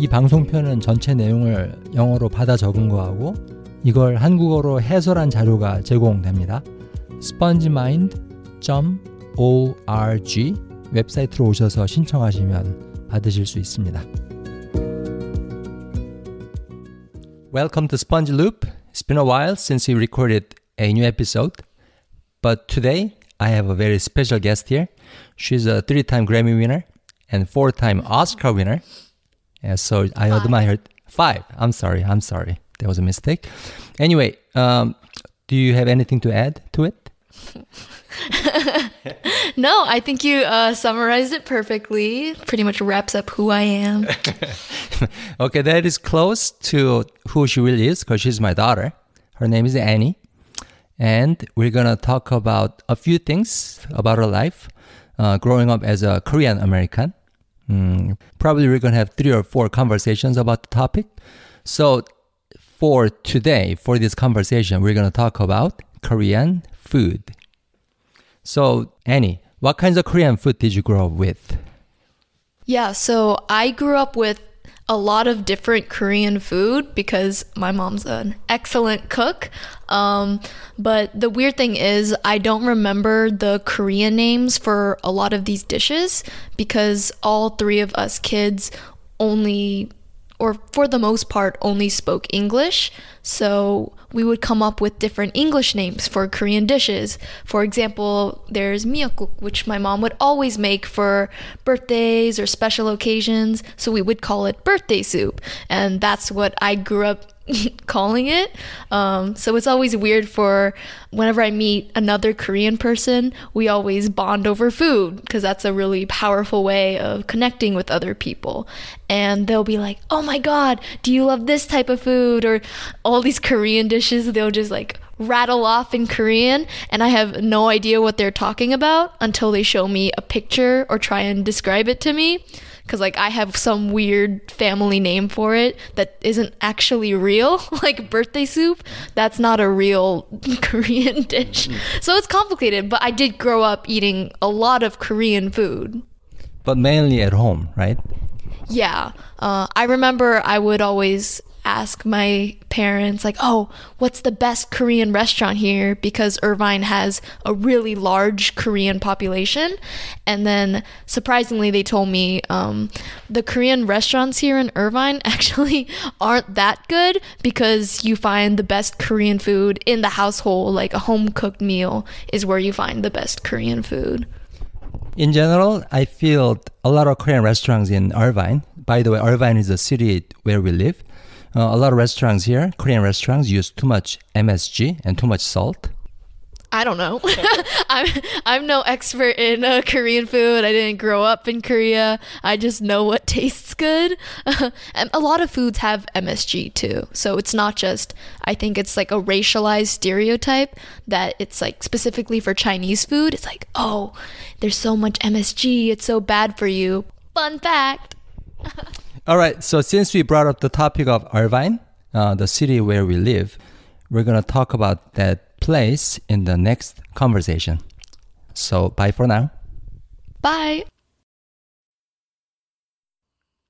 이 방송편은 전체 내용을 영어로 받아 적은 거하고 이걸 한국어로 해설한 자료가 제공됩니다. spongemind.org 웹사이트로 오셔서 신청하시면 받으실 수 있습니다. Welcome to Sponge Loop. It's been a while since we recorded a new episode, but today I have a very special guest here. She's a three-time Grammy winner and four-time Oscar winner. Yeah, so I admire. Five. I'm sorry. I'm sorry. There was a mistake. Anyway, um, do you have anything to add to it? no, I think you uh, summarized it perfectly. Pretty much wraps up who I am. okay, that is close to who she really is because she's my daughter. Her name is Annie. And we're going to talk about a few things about her life uh, growing up as a Korean American. Mm, probably we're going to have three or four conversations about the topic. So, for today, for this conversation, we're going to talk about Korean food. So, Annie, what kinds of Korean food did you grow up with? Yeah, so I grew up with a lot of different Korean food because my mom's an excellent cook. Um, but the weird thing is, I don't remember the Korean names for a lot of these dishes because all three of us kids only or for the most part only spoke English. So we would come up with different English names for Korean dishes. For example, there's miyeokguk, which my mom would always make for birthdays or special occasions. So we would call it birthday soup. And that's what I grew up calling it. Um, so it's always weird for whenever I meet another Korean person, we always bond over food because that's a really powerful way of connecting with other people. And they'll be like, oh my God, do you love this type of food? Or all these Korean dishes, they'll just like rattle off in Korean, and I have no idea what they're talking about until they show me a picture or try and describe it to me because like I have some weird family name for it that isn't actually real, like birthday soup. That's not a real Korean dish. Mm. So it's complicated, but I did grow up eating a lot of Korean food. But mainly at home, right? Yeah. Uh, I remember I would always ask my parents like oh what's the best korean restaurant here because irvine has a really large korean population and then surprisingly they told me um, the korean restaurants here in irvine actually aren't that good because you find the best korean food in the household like a home cooked meal is where you find the best korean food in general, I feel a lot of Korean restaurants in Irvine. By the way, Irvine is a city where we live. Uh, a lot of restaurants here, Korean restaurants, use too much MSG and too much salt. I don't know. I'm I'm no expert in uh, Korean food. I didn't grow up in Korea. I just know what tastes good. and a lot of foods have MSG too. So it's not just I think it's like a racialized stereotype that it's like specifically for Chinese food. It's like, "Oh, there's so much MSG. It's so bad for you." Fun fact. All right. So since we brought up the topic of Irvine, uh, the city where we live, we're gonna talk about that place in the next conversation. So bye for now. Bye.